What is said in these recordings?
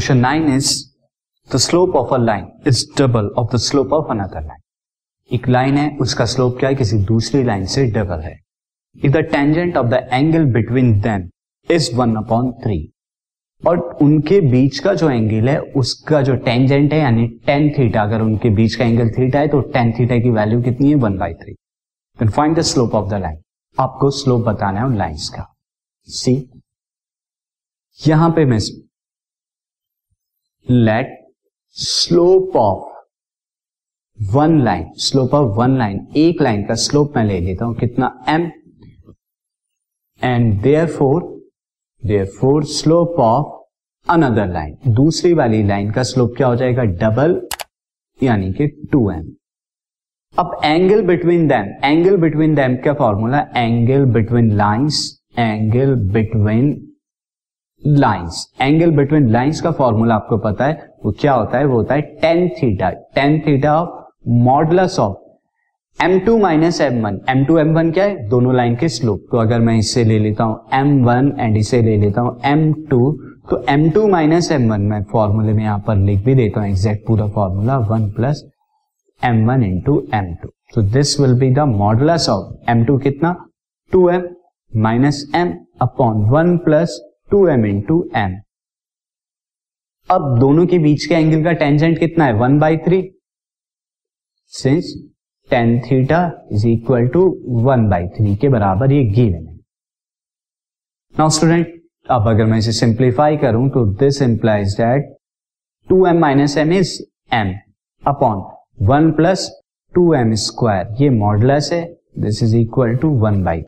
Question nine is the slope of a line, is double of the slope of another line. एक line है, उसका slope क्या है? किसी दूसरी लाइन से डबल है। If the tangent of the angle between them is one upon three और उनके बीच का जो एंगल है, उसका जो टेंजेंट है, यानी टेन थीटा अगर उनके बीच का एंगल थीटा है तो टेन थीटा की वैल्यू कितनी है? One by three then find the slope of the line आपको स्लोप बताना है उन लाइंस का। सी यहाँ पे मैं let slope of one line slope of one line एक लाइन का स्लोप मैं ले लेता हूँ, कितना M and therefore therefore slope of another line दूसरी वाली लाइन का स्लोप क्या हो जाएगा? डबल यानी कि टू एम अब angle between them angle between them क्या formula angle between lines angle between lines angle between lines का फॉर्मूला आपको पता है, वो क्या होता है? वो होता है tan theta tan theta of modulus of M two minus M one M two M one क्या है? दोनों लाइन के स्लोप तो अगर मैं इससे ले लेता हूँ एम वन एंड इसे ले लेता हूँ एम टू तो M two minus M one मैं फॉर्मूले में यहाँ पर लिख भी देता हूँ. एग्जैक्ट पूरा formula one plus M one into M two तो this will be the modulus of M two कितना? Two M minus M upon one plus two M into M अब दोनों के बीच के एंगल का टेंजेंट कितना है? One by three. Since tan theta is equal to one by three के बराबर ये गिवन है। नाउ स्टूडेंट अब अगर मैं इसे सिंप्लीफाई करूँ तो this implies that two M minus M is M upon one plus two M square ये मॉडलस है। This is equal to one by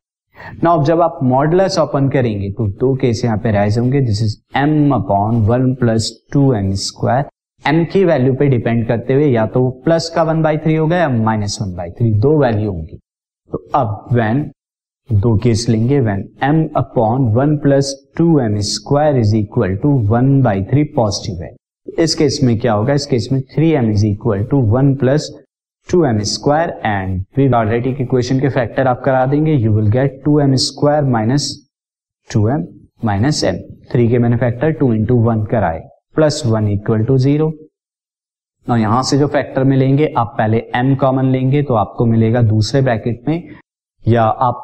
now जब आप मॉडलस ओपन करेंगे तो दो केस यहाँ पे राइज होंगे। This is M upon one plus two M square M की वैल्यू पे डिपेंड करते हुए या तो प्लस का वन बाई थ्री होगा या माइनस वन बाई थ्री दो वैल्यू होंगी। तो अब वेन दो केस लेंगे when M upon one plus two M square is equal to one by three positive है। इस केस में क्या होगा? इस केस में three M is equal to one plus two M square and we already की factor आप करा देंगे you will get two M square minus two M minus M three के मैंने फैक्टर टू इंटू वन कराए plus one equal to zero और यहाँ से जो फैक्टर मिलेंगे, आप पहले m कॉमन लेंगे तो आपको मिलेगा दूसरे ब्रैकेट में, या आप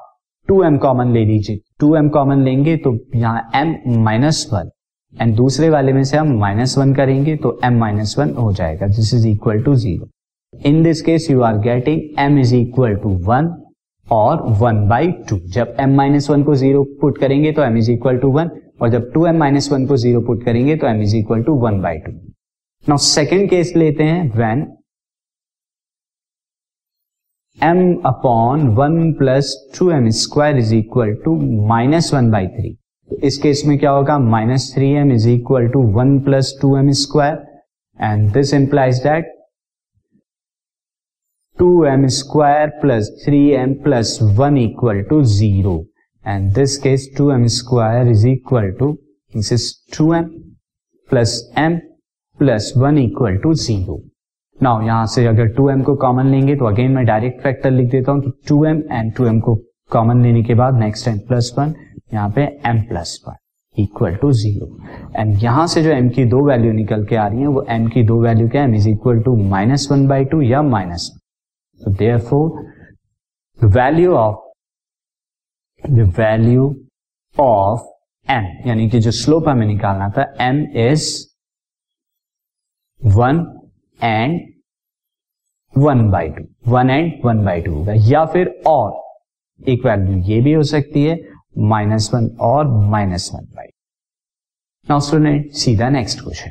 2m कॉमन ले लीजिए। 2m कॉमन लेंगे तो यहाँ m माइनस वन एंड दूसरे वाले में से हम माइनस वन करेंगे तो m माइनस वन हो जाएगा। This is equal to zero in this case you are getting M is equal to one और वन बाई टू जब एम माइनस वन को ज़ीरो पुट करेंगे तो M is equal to one और जब two M minus one को zero put करेंगे तो M is equal to one by two now second case लेते हैं when M upon one plus two M square is equal to minus one by three इस case में क्या होगा? Minus three M is equal to one plus two M square and this implies that two M square plus three M plus one equal to zero and this case 2m square is equal to, this is 2m plus m plus 1 equal to 0 now यहाँ से अगर 2m को common लेंगे तो again मैं direct factor लिख देता हूँ तो 2m एंड 2m को कॉमन लेने के बाद नेक्स्ट टाइम प्लस वन यहाँ पे m plus one equal to zero and यहाँ से जो m की दो वैल्यू निकल के आ रही है, वो m की दो वैल्यू क्या है? M is equal to minus one by two या minus therefore value of the value of M यानी कि जो स्लोप हमें निकालना था M is one and one by two one and one by two होगा। या फिर और, एक वैल्यू ये भी हो सकती है माइनस वन और minus one by now student सीधा next question